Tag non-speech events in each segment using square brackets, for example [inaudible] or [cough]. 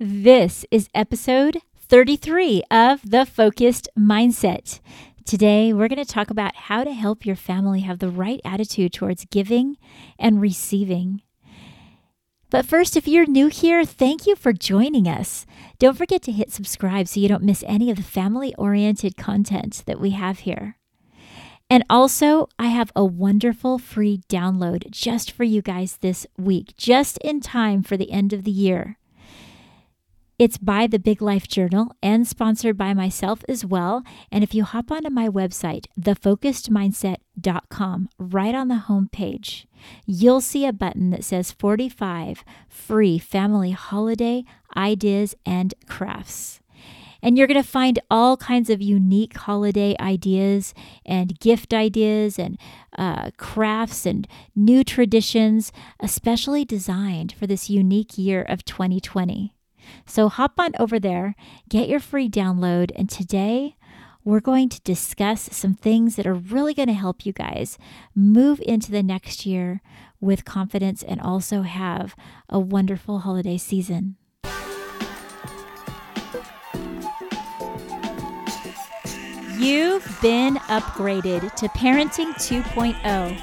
This is episode 33 of The Focused Mindset. Today, we're going to talk about how to help your family have the right attitude towards giving and receiving. But first, if you're new here, thank you for joining us. Don't forget to hit subscribe so you don't miss any of the family oriented content that we have here. And also, I have a wonderful free download just for you guys this week, just in time for the end of the year. It's by the Big Life Journal and sponsored by myself as well. And if you hop onto my website, thefocusedmindset.com, right on the home page, you'll see a button that says 45 free family holiday ideas and crafts. And you're going to find all kinds of unique holiday ideas and gift ideas and uh, crafts and new traditions, especially designed for this unique year of 2020. So hop on over there, get your free download, and today we're going to discuss some things that are really going to help you guys move into the next year with confidence and also have a wonderful holiday season. You've been upgraded to Parenting 2.0.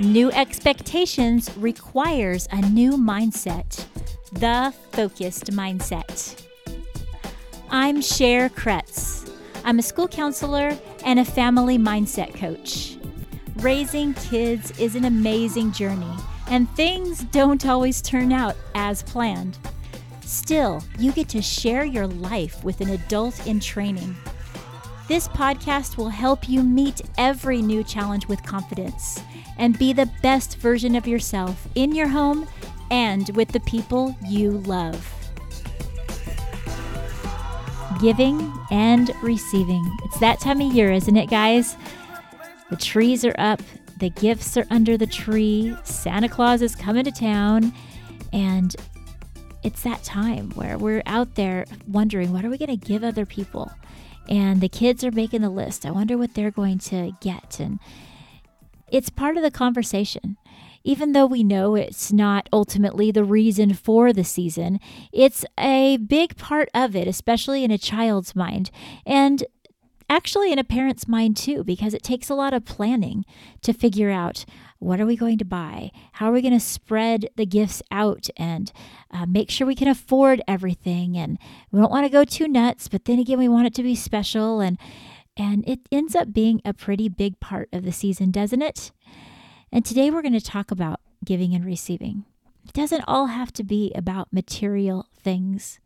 New expectations requires a new mindset the Focused Mindset. I'm Cher Kretz. I'm a school counselor and a family mindset coach. Raising kids is an amazing journey, and things don't always turn out as planned. Still, you get to share your life with an adult in training. This podcast will help you meet every new challenge with confidence and be the best version of yourself in your home and with the people you love. Giving and receiving. It's that time of year, isn't it, guys? The trees are up, the gifts are under the tree, Santa Claus is coming to town, and it's that time where we're out there wondering what are we going to give other people? And the kids are making the list. I wonder what they're going to get. And it's part of the conversation even though we know it's not ultimately the reason for the season, it's a big part of it, especially in a child's mind. And actually in a parent's mind too, because it takes a lot of planning to figure out what are we going to buy? How are we going to spread the gifts out and uh, make sure we can afford everything? And we don't want to go too nuts, but then again, we want it to be special. And, and it ends up being a pretty big part of the season, doesn't it? And today we're going to talk about giving and receiving. It doesn't all have to be about material things,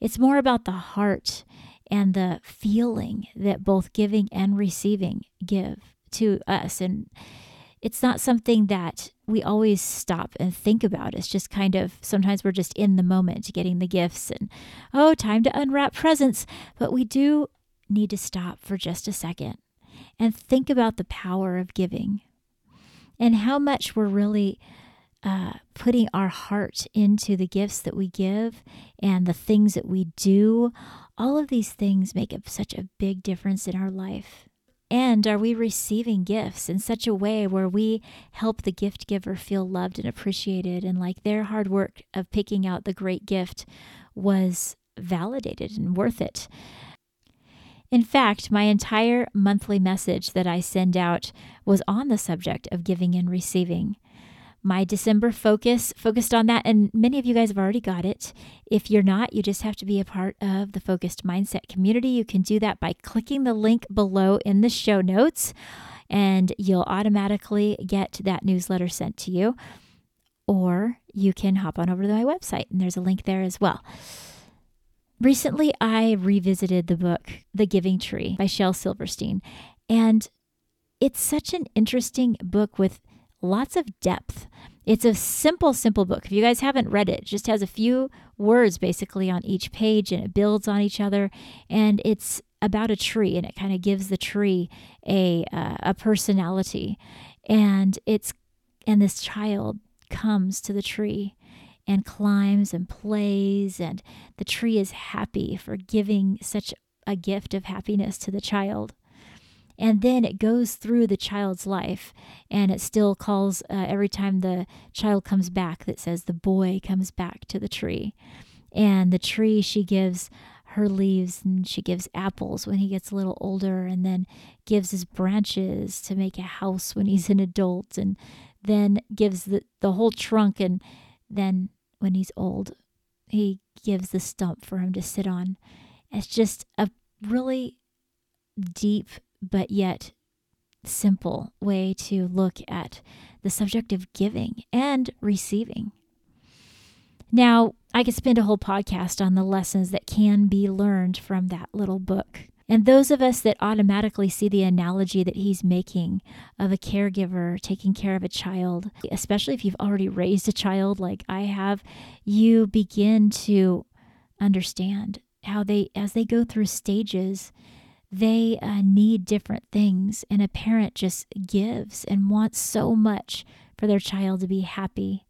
it's more about the heart and the feeling that both giving and receiving give to us. And it's not something that we always stop and think about. It's just kind of sometimes we're just in the moment getting the gifts and, oh, time to unwrap presents. But we do need to stop for just a second and think about the power of giving and how much we're really uh, putting our heart into the gifts that we give and the things that we do. All of these things make such a big difference in our life. And are we receiving gifts in such a way where we help the gift giver feel loved and appreciated and like their hard work of picking out the great gift was validated and worth it? In fact, my entire monthly message that I send out was on the subject of giving and receiving. My December focus focused on that, and many of you guys have already got it. If you're not, you just have to be a part of the Focused Mindset community. You can do that by clicking the link below in the show notes, and you'll automatically get that newsletter sent to you. Or you can hop on over to my website, and there's a link there as well. Recently, I revisited the book The Giving Tree by Shel Silverstein, and it's such an interesting book with lots of depth. It's a simple, simple book. If you guys haven't read it, it just has a few words basically on each page and it builds on each other. And it's about a tree and it kind of gives the tree a, uh, a personality. And it's, and this child comes to the tree and climbs and plays, and the tree is happy for giving such a gift of happiness to the child. And then it goes through the child's life, and it still calls uh, every time the child comes back that says the boy comes back to the tree. And the tree, she gives her leaves and she gives apples when he gets a little older and then gives his branches to make a house when he's an adult and then gives the, the whole trunk and then when he's old he gives the stump for him to sit on it's just a really deep but yet simple way to look at the subject of giving and receiving now, I could spend a whole podcast on the lessons that can be learned from that little book. And those of us that automatically see the analogy that he's making of a caregiver taking care of a child, especially if you've already raised a child like I have, you begin to understand how they, as they go through stages, they uh, need different things. And a parent just gives and wants so much for their child to be happy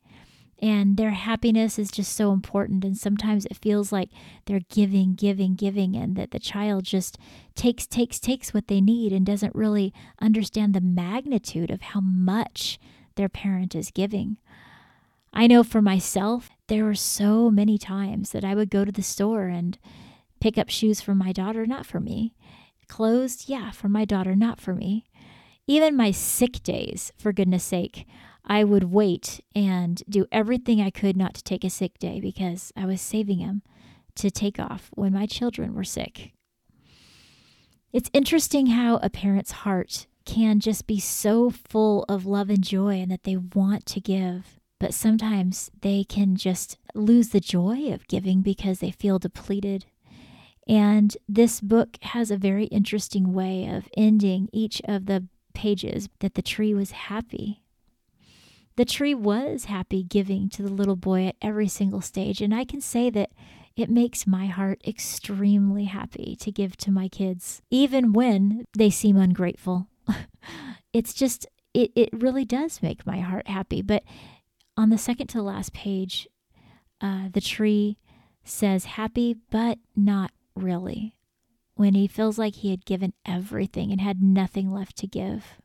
and their happiness is just so important. And sometimes it feels like they're giving giving giving and that the child just takes takes takes what they need and doesn't really understand the magnitude of how much their parent is giving. I know for myself there were so many times that i would go to the store and pick up shoes for my daughter not for me. Clothes yeah for my daughter not for me. Even my sick days for goodness sake I would wait and do everything I could not to take a sick day because I was saving him to take off when my children were sick. It's interesting how a parent's heart can just be so full of love and joy and that they want to give, but sometimes they can just lose the joy of giving because they feel depleted. And this book has a very interesting way of ending each of the pages that the tree was happy the tree was happy giving to the little boy at every single stage. And I can say that it makes my heart extremely happy to give to my kids, even when they seem ungrateful. [laughs] it's just, it, it really does make my heart happy. But on the second to the last page, uh, the tree says happy, but not really, when he feels like he had given everything and had nothing left to give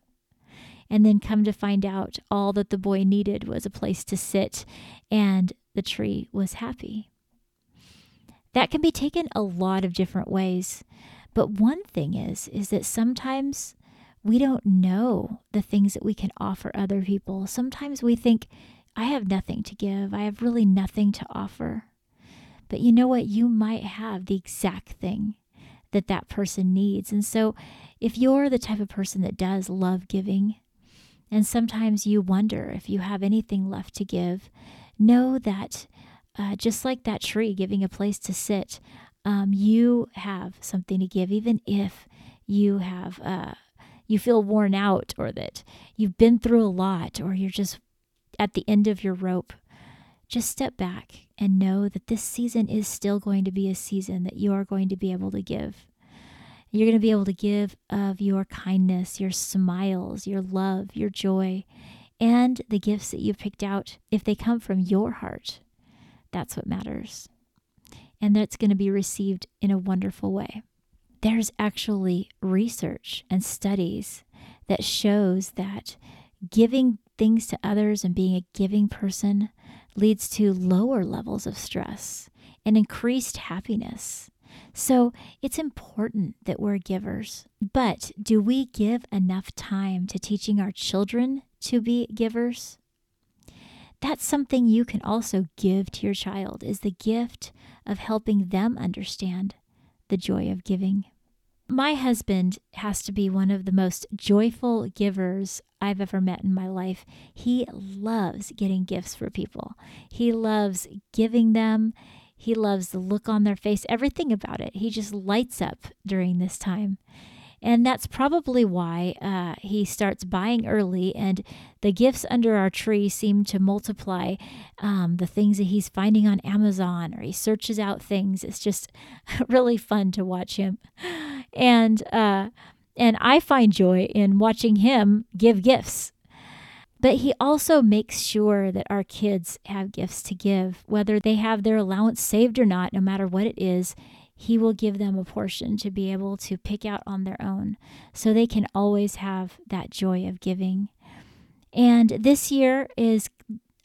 and then come to find out all that the boy needed was a place to sit, and the tree was happy. That can be taken a lot of different ways. But one thing is is that sometimes we don't know the things that we can offer other people. Sometimes we think I have nothing to give. I have really nothing to offer. But you know what? You might have the exact thing that that person needs. And so, if you're the type of person that does love giving, and sometimes you wonder if you have anything left to give. Know that uh, just like that tree giving a place to sit, um, you have something to give, even if you have uh, you feel worn out or that you've been through a lot or you're just at the end of your rope. Just step back and know that this season is still going to be a season that you are going to be able to give. You're going to be able to give of your kindness, your smiles, your love, your joy, and the gifts that you've picked out if they come from your heart. That's what matters. And that's going to be received in a wonderful way. There's actually research and studies that shows that giving things to others and being a giving person leads to lower levels of stress and increased happiness so it's important that we're givers. But do we give enough time to teaching our children to be givers? That's something you can also give to your child is the gift of helping them understand the joy of giving. My husband has to be one of the most joyful givers I've ever met in my life. He loves getting gifts for people. He loves giving them. He loves the look on their face, everything about it. He just lights up during this time. And that's probably why uh, he starts buying early, and the gifts under our tree seem to multiply. Um, the things that he's finding on Amazon, or he searches out things. It's just [laughs] really fun to watch him. And, uh, and I find joy in watching him give gifts but he also makes sure that our kids have gifts to give, whether they have their allowance saved or not, no matter what it is. He will give them a portion to be able to pick out on their own so they can always have that joy of giving. And this year is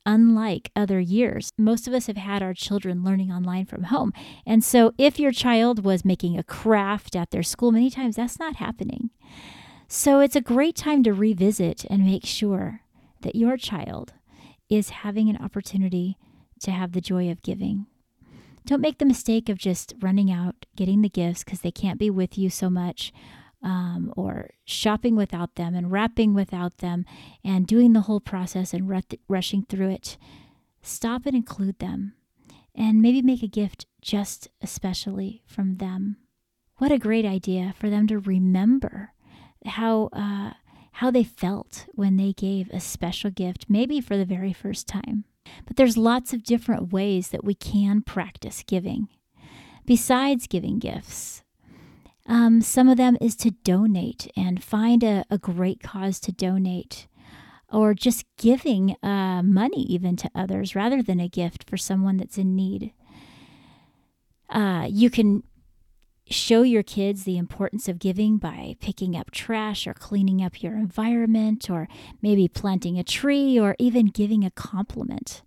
unlike other years. Most of us have had our children learning online from home. And so if your child was making a craft at their school, many times that's not happening. So it's a great time to revisit and make sure that your child is having an opportunity to have the joy of giving. Don't make the mistake of just running out, getting the gifts because they can't be with you so much, um, or shopping without them and wrapping without them and doing the whole process and rushing through it. Stop and include them and maybe make a gift just especially from them. What a great idea for them to remember how uh, how they felt when they gave a special gift, maybe for the very first time. But there's lots of different ways that we can practice giving. Besides giving gifts, um, some of them is to donate and find a, a great cause to donate, or just giving uh, money even to others rather than a gift for someone that's in need. Uh, you can show your kids the importance of giving by picking up trash or cleaning up your environment, or maybe planting a tree, or even giving a compliment.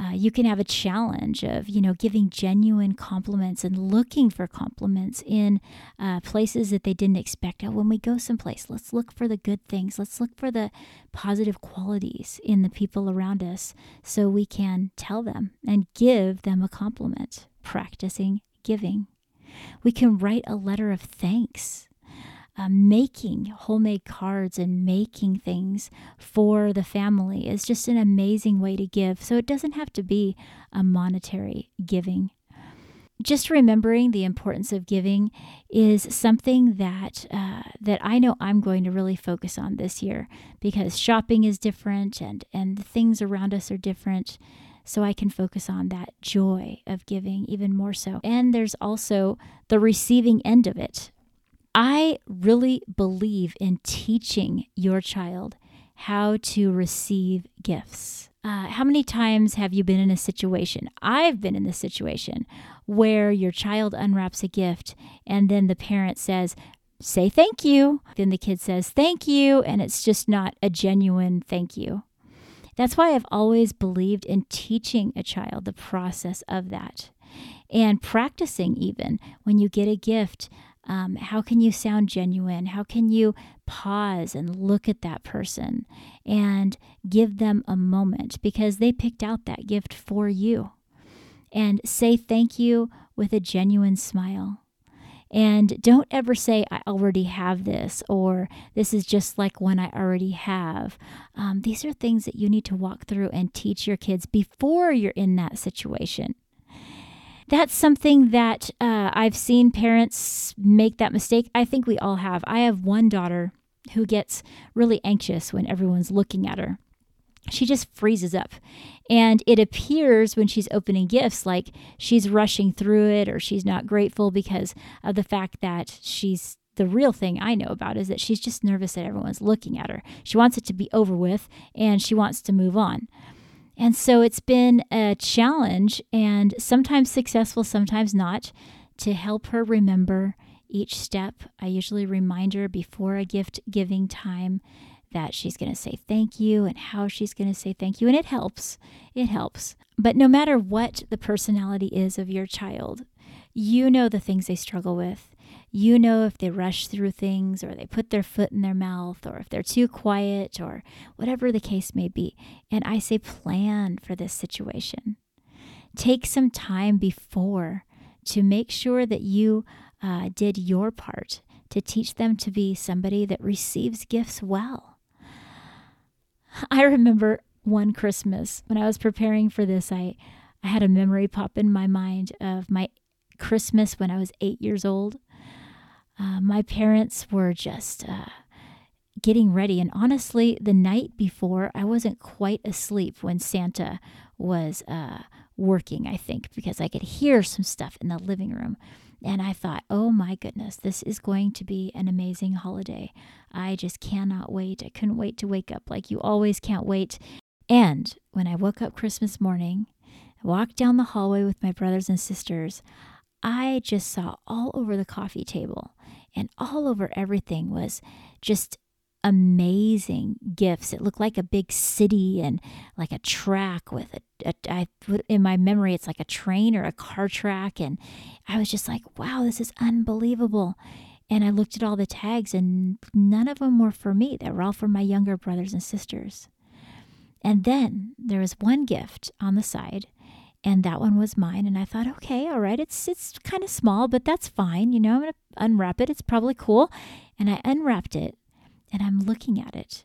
Uh, you can have a challenge of, you know, giving genuine compliments and looking for compliments in uh, places that they didn't expect. Oh, when we go someplace, let's look for the good things. Let's look for the positive qualities in the people around us so we can tell them and give them a compliment. Practicing giving. We can write a letter of thanks uh, making homemade cards and making things for the family is just an amazing way to give. So it doesn't have to be a monetary giving. Just remembering the importance of giving is something that uh, that I know I'm going to really focus on this year because shopping is different and and the things around us are different so I can focus on that joy of giving even more so. And there's also the receiving end of it, I really believe in teaching your child how to receive gifts. Uh, how many times have you been in a situation? I've been in this situation where your child unwraps a gift and then the parent says, Say thank you. Then the kid says thank you, and it's just not a genuine thank you. That's why I've always believed in teaching a child the process of that and practicing even when you get a gift um, how can you sound genuine? How can you pause and look at that person and give them a moment because they picked out that gift for you? And say thank you with a genuine smile. And don't ever say, I already have this, or this is just like one I already have. Um, these are things that you need to walk through and teach your kids before you're in that situation that's something that uh, I've seen parents make that mistake. I think we all have. I have one daughter who gets really anxious when everyone's looking at her. She just freezes up. And it appears when she's opening gifts like she's rushing through it or she's not grateful because of the fact that she's the real thing I know about is that she's just nervous that everyone's looking at her. She wants it to be over with and she wants to move on. And so it's been a challenge and sometimes successful, sometimes not, to help her remember each step. I usually remind her before a gift giving time that she's going to say thank you and how she's going to say thank you. And it helps. It helps. But no matter what the personality is of your child, you know the things they struggle with. You know if they rush through things or they put their foot in their mouth or if they're too quiet or whatever the case may be. And I say plan for this situation. Take some time before to make sure that you uh, did your part to teach them to be somebody that receives gifts well. [laughs] I remember one Christmas when I was preparing for this, I, I had a memory pop in my mind of my Christmas when I was eight years old. Uh, my parents were just uh, getting ready. And honestly, the night before, I wasn't quite asleep when Santa was uh, working, I think, because I could hear some stuff in the living room. And I thought, oh my goodness, this is going to be an amazing holiday. I just cannot wait. I couldn't wait to wake up like you always can't wait. And when I woke up Christmas morning, I walked down the hallway with my brothers and sisters, I just saw all over the coffee table and all over everything was just amazing gifts. It looked like a big city and like a track with a, a I put in my memory it's like a train or a car track and I was just like, "Wow, this is unbelievable." And I looked at all the tags and none of them were for me. They were all for my younger brothers and sisters. And then there was one gift on the side and that one was mine and I thought, "Okay, all right. It's it's kind of small, but that's fine. You know, I'm going to unwrap it. It's probably cool." And I unwrapped it and I'm looking at it.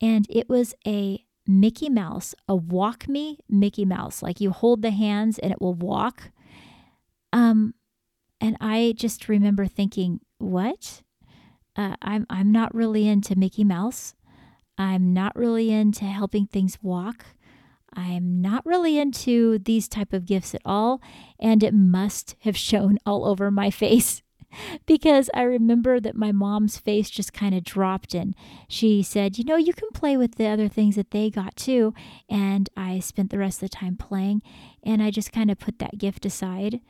And it was a Mickey Mouse, a walk me Mickey Mouse. Like you hold the hands and it will walk. Um, and I just remember thinking, what? Uh, I'm I'm not really into Mickey Mouse. I'm not really into helping things walk. I'm not really into these type of gifts at all, and it must have shown all over my [laughs] face [laughs] because I remember that my mom's face just kind of dropped and she said, You know, you can play with the other things that they got too. And I spent the rest of the time playing and I just kind of put that gift aside.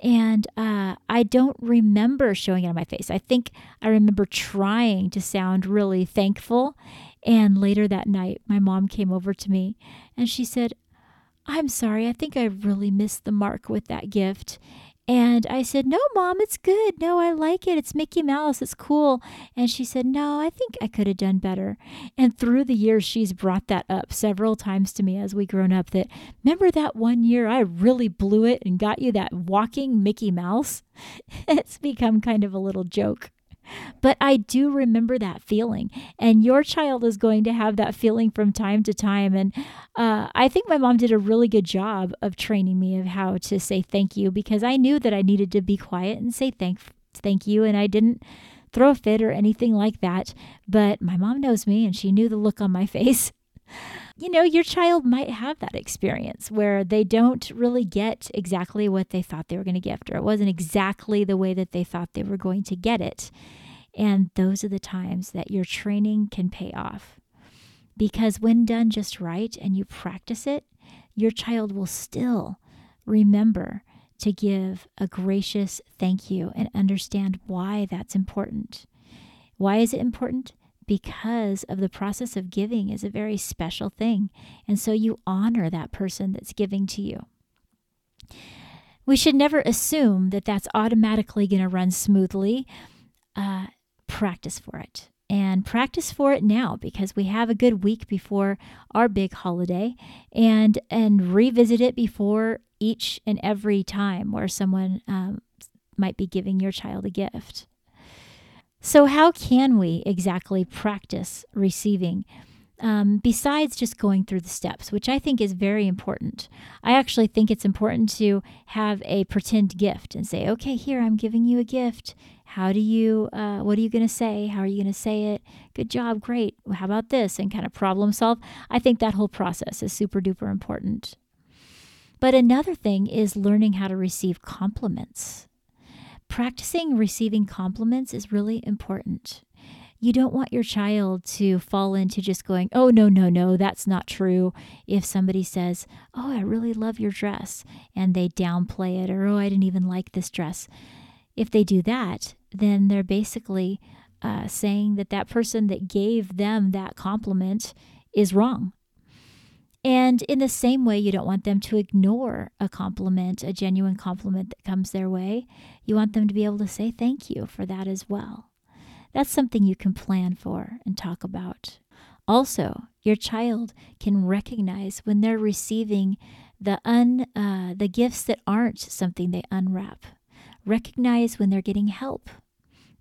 And uh, I don't remember showing it on my face. I think I remember trying to sound really thankful. And later that night, my mom came over to me and she said, I'm sorry, I think I really missed the mark with that gift. And I said, No, mom, it's good. No, I like it. It's Mickey Mouse. It's cool. And she said, No, I think I could have done better. And through the years, she's brought that up several times to me as we grown up that, remember that one year I really blew it and got you that walking Mickey Mouse? [laughs] it's become kind of a little joke. But I do remember that feeling, and your child is going to have that feeling from time to time. And uh, I think my mom did a really good job of training me of how to say thank you because I knew that I needed to be quiet and say thank thank you, and I didn't throw a fit or anything like that. But my mom knows me, and she knew the look on my [laughs] face. You know, your child might have that experience where they don't really get exactly what they thought they were going to gift, or it wasn't exactly the way that they thought they were going to get it. And those are the times that your training can pay off. Because when done just right and you practice it, your child will still remember to give a gracious thank you and understand why that's important. Why is it important? Because of the process of giving is a very special thing. And so you honor that person that's giving to you. We should never assume that that's automatically going to run smoothly. Uh, practice for it and practice for it now because we have a good week before our big holiday and and revisit it before each and every time where someone um, might be giving your child a gift so how can we exactly practice receiving um, besides just going through the steps, which I think is very important. I actually think it's important to have a pretend gift and say, okay, here, I'm giving you a gift. How do you, uh, what are you going to say? How are you going to say it? Good job, great. How about this? And kind of problem solve. I think that whole process is super duper important. But another thing is learning how to receive compliments. Practicing receiving compliments is really important. You don't want your child to fall into just going, oh, no, no, no, that's not true. If somebody says, oh, I really love your dress, and they downplay it, or oh, I didn't even like this dress. If they do that, then they're basically uh, saying that that person that gave them that compliment is wrong. And in the same way, you don't want them to ignore a compliment, a genuine compliment that comes their way. You want them to be able to say thank you for that as well. That's something you can plan for and talk about. Also, your child can recognize when they're receiving the un uh, the gifts that aren't something they unwrap recognize when they're getting help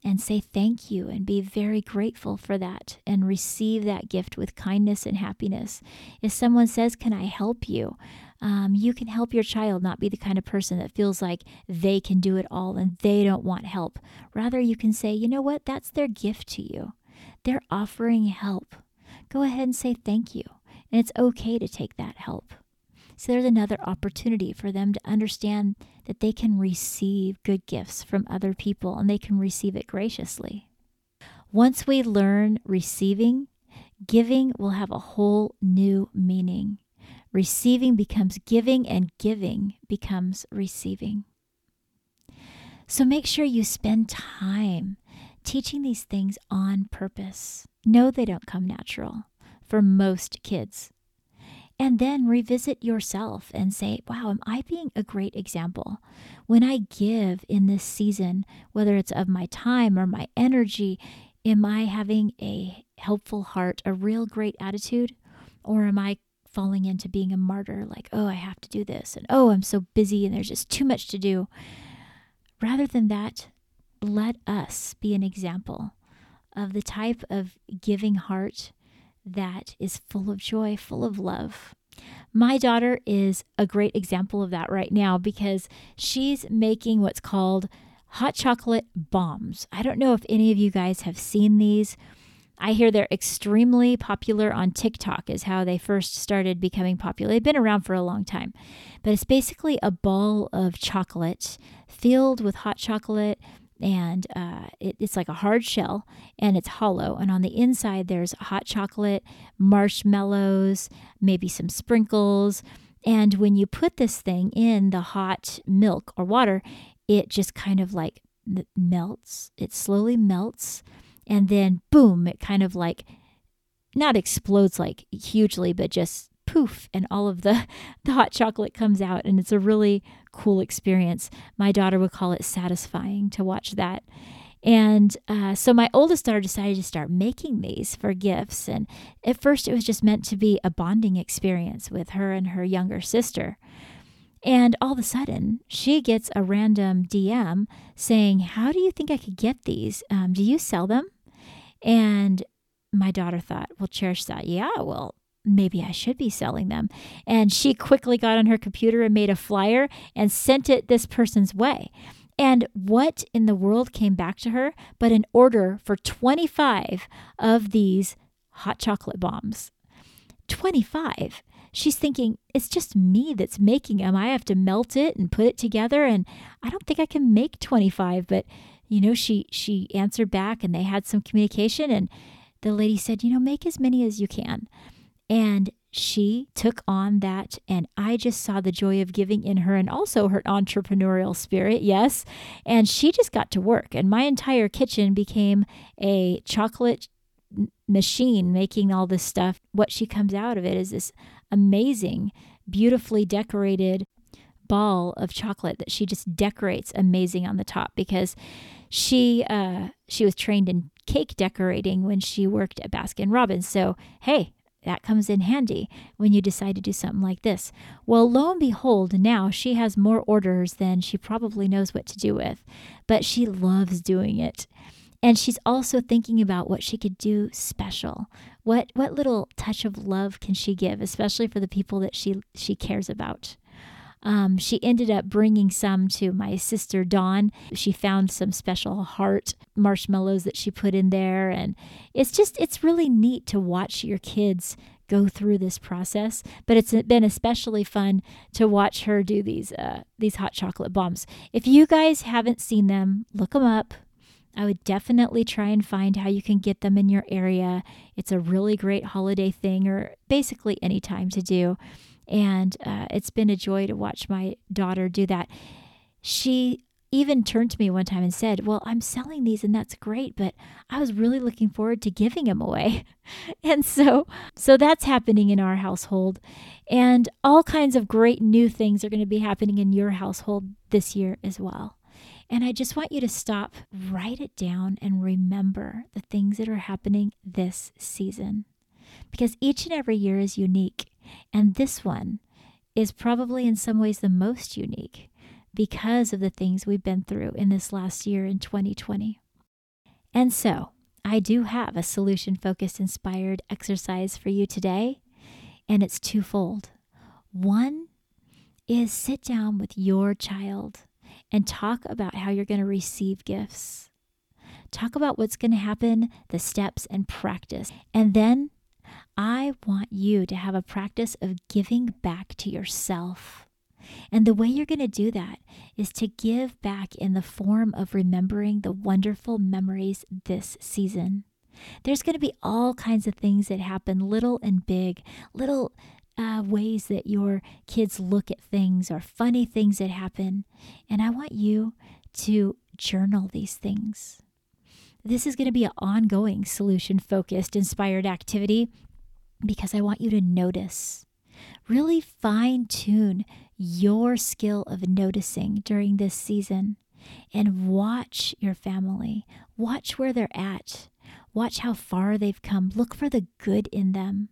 and say thank you and be very grateful for that and receive that gift with kindness and happiness. If someone says, Can I help you? Um, you can help your child not be the kind of person that feels like they can do it all and they don't want help. Rather, you can say, You know what? That's their gift to you. They're offering help. Go ahead and say thank you. And it's okay to take that help. So there's another opportunity for them to understand that they can receive good gifts from other people and they can receive it graciously. Once we learn receiving, giving will have a whole new meaning. Receiving becomes giving, and giving becomes receiving. So make sure you spend time teaching these things on purpose. No, they don't come natural for most kids. And then revisit yourself and say, wow, am I being a great example? When I give in this season, whether it's of my time or my energy, am I having a helpful heart, a real great attitude? Or am I falling into being a martyr, like, oh, I have to do this, and oh, I'm so busy and there's just too much to do? Rather than that, let us be an example of the type of giving heart that is full of joy, full of love. My daughter is a great example of that right now because she's making what's called hot chocolate bombs. I don't know if any of you guys have seen these. I hear they're extremely popular on TikTok, is how they first started becoming popular. They've been around for a long time, but it's basically a ball of chocolate filled with hot chocolate and uh, it, it's like a hard shell and it's hollow. And on the inside, there's hot chocolate, marshmallows, maybe some sprinkles. And when you put this thing in the hot milk or water, it just kind of like melts. It slowly melts. And then, boom, it kind of like not explodes like hugely, but just poof and all of the, [laughs] the hot chocolate comes out and it's a really cool experience my daughter would call it satisfying to watch that and uh, so my oldest daughter decided to start making these for gifts and at first it was just meant to be a bonding experience with her and her younger sister and all of a sudden, she gets a random DM saying, How do you think I could get these? Um, do you sell them? And my daughter thought, Well, Cherish thought, Yeah, well, maybe I should be selling them. And she quickly got on her computer and made a flyer and sent it this person's way. And what in the world came back to her but an order for 25 of these hot chocolate bombs? 25. She's thinking, it's just me that's making them. I have to melt it and put it together. And I don't think I can make 25. But, you know, she, she answered back and they had some communication. And the lady said, you know, make as many as you can. And she took on that, and I just saw the joy of giving in her and also her entrepreneurial spirit, yes. And she just got to work, and my entire kitchen became a chocolate machine making all this stuff. What she comes out of it is this amazing, beautifully decorated ball of chocolate that she just decorates amazing on the top because she uh, she was trained in cake decorating when she worked at Baskin Robbins. So hey, that comes in handy when you decide to do something like this. Well, lo and behold, now she has more orders than she probably knows what to do with, but she loves doing it. And she's also thinking about what she could do special. What what little touch of love can she give, especially for the people that she she cares about? Um, she ended up bringing some to my sister Dawn. She found some special heart marshmallows that she put in there. And it's just, it's really neat to watch your kids go through this process. But it's been especially fun to watch her do these, uh, these hot chocolate bombs. If you guys haven't seen them, look them up. I would definitely try and find how you can get them in your area. It's a really great holiday thing, or basically any time to do. And uh, it's been a joy to watch my daughter do that. She even turned to me one time and said, Well, I'm selling these and that's great, but I was really looking forward to giving them away. [laughs] and so, so that's happening in our household. And all kinds of great new things are going to be happening in your household this year as well. And I just want you to stop, write it down, and remember the things that are happening this season. Because each and every year is unique. And this one is probably in some ways the most unique because of the things we've been through in this last year in 2020. And so, I do have a solution focused inspired exercise for you today, and it's twofold. One is sit down with your child and talk about how you're going to receive gifts. Talk about what's going to happen, the steps, and practice. And then I want you to have a practice of giving back to yourself. And the way you're going to do that is to give back in the form of remembering the wonderful memories this season. There's going to be all kinds of things that happen, little and big, little uh, ways that your kids look at things or funny things that happen. And I want you to journal these things. this is going to be an ongoing solution focused, inspired activity because I want you to notice. Really fine tune your skill of noticing during this season and watch your family. Watch where they're at. Watch how far they've come. Look for the good in them.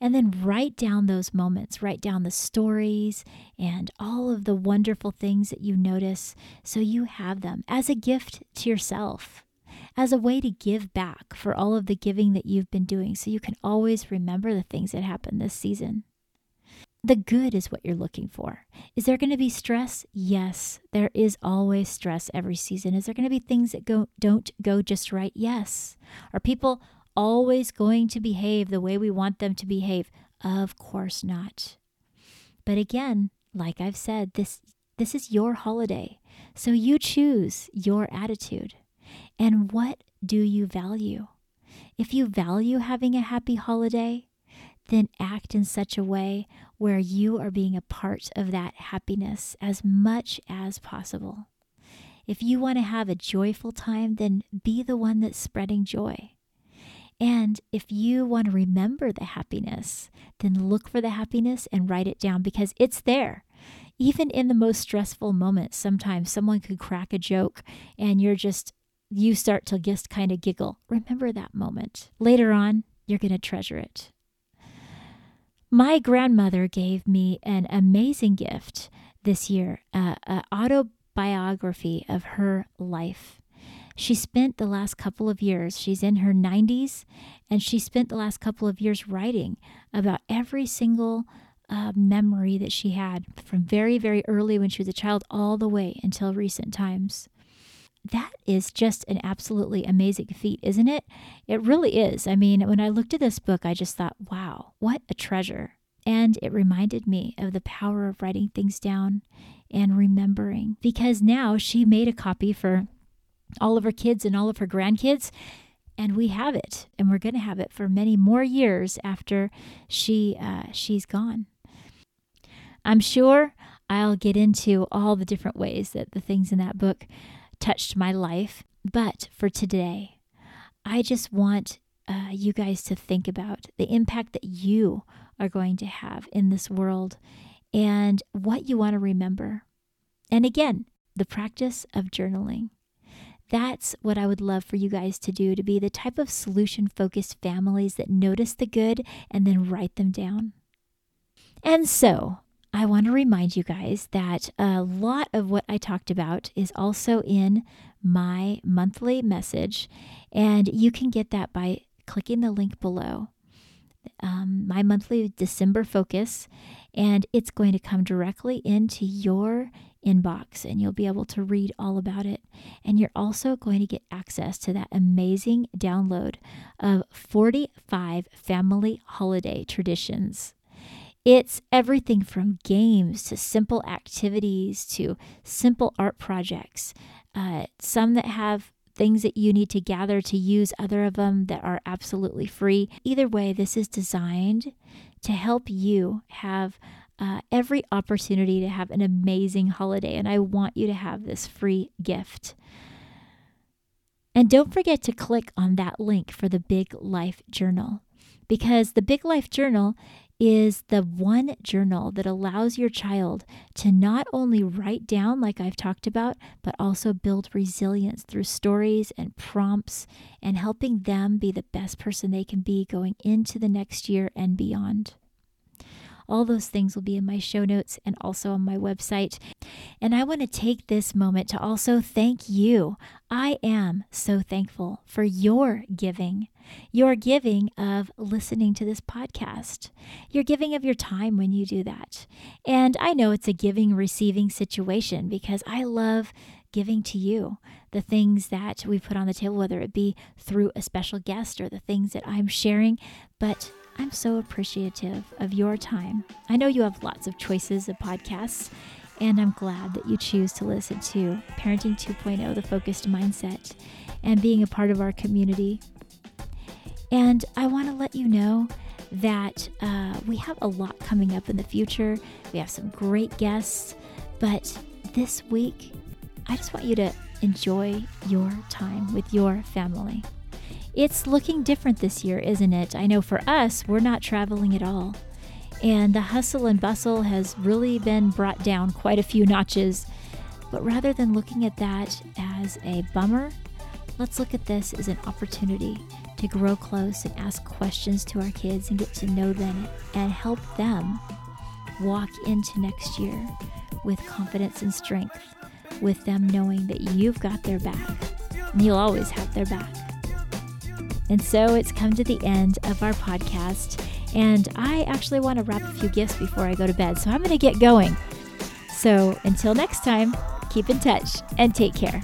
And then write down those moments, write down the stories and all of the wonderful things that you notice so you have them as a gift to yourself, as a way to give back for all of the giving that you've been doing so you can always remember the things that happened this season. The good is what you're looking for. Is there going to be stress? Yes, there is always stress every season. Is there going to be things that go don't go just right? Yes. Are people always going to behave the way we want them to behave? Of course not. But again, like I've said, this this is your holiday. So you choose your attitude. And what do you value? If you value having a happy holiday, then act in such a way where you are being a part of that happiness as much as possible. If you want to have a joyful time, then be the one that's spreading joy. And if you want to remember the happiness, then look for the happiness and write it down because it's there. Even in the most stressful moments, sometimes someone could crack a joke and you're just, you start to just kind of giggle. Remember that moment. Later on, you're going to treasure it. My grandmother gave me an amazing gift this year uh, an autobiography of her life. She spent the last couple of years, she's in her 90s, and she spent the last couple of years writing about every single uh, memory that she had from very, very early when she was a child all the way until recent times. That is just an absolutely amazing feat, isn't it? It really is. I mean, when I looked at this book, I just thought, wow, what a treasure. And it reminded me of the power of writing things down and remembering because now she made a copy for all of her kids and all of her grandkids. And we have it, and we're going to have it for many more years after she uh, she's gone. I'm sure I'll get into all the different ways that the things in that book touched my life. But for today, I just want uh, you guys to think about the impact that you are going to have in this world and what you want to remember. And again, the practice of journaling. That's what I would love for you guys to do to be the type of solution focused families that notice the good and then write them down. And so, I want to remind you guys that a lot of what I talked about is also in my monthly message, and you can get that by clicking the link below. Um, my monthly December focus, and it's going to come directly into your inbox and you'll be able to read all about it. And you're also going to get access to that amazing download of 45 family holiday traditions. It's everything from games to simple activities to simple art projects. Uh, some that have things that you need to gather to use, other of them that are absolutely free. Either way, this is designed to help you have uh, every opportunity to have an amazing holiday. And I want you to have this free gift. And don't forget to click on that link for the Big Life Journal because the Big Life Journal is the one journal that allows your child to not only write down, like I've talked about, but also build resilience through stories and prompts and helping them be the best person they can be going into the next year and beyond. All those things will be in my show notes and also on my website. And I want to take this moment to also thank you. I am so thankful for your giving, your giving of listening to this podcast, your giving of your time when you do that. And I know it's a giving receiving situation because I love giving to you the things that we put on the table, whether it be through a special guest or the things that I'm sharing. But I'm so appreciative of your time. I know you have lots of choices of podcasts, and I'm glad that you choose to listen to Parenting 2.0, the focused mindset, and being a part of our community. And I want to let you know that uh, we have a lot coming up in the future. We have some great guests, but this week I just want you to enjoy your time with your family. It's looking different this year, isn't it? I know for us, we're not traveling at all. And the hustle and bustle has really been brought down quite a few notches. But rather than looking at that as a bummer, let's look at this as an opportunity to grow close and ask questions to our kids and get to know them and help them walk into next year with confidence and strength, with them knowing that you've got their back and you'll always have their back. And so it's come to the end of our podcast, and I actually want to wrap a few gifts before I go to bed, so I'm going to get going. So until next time, keep in touch and take care.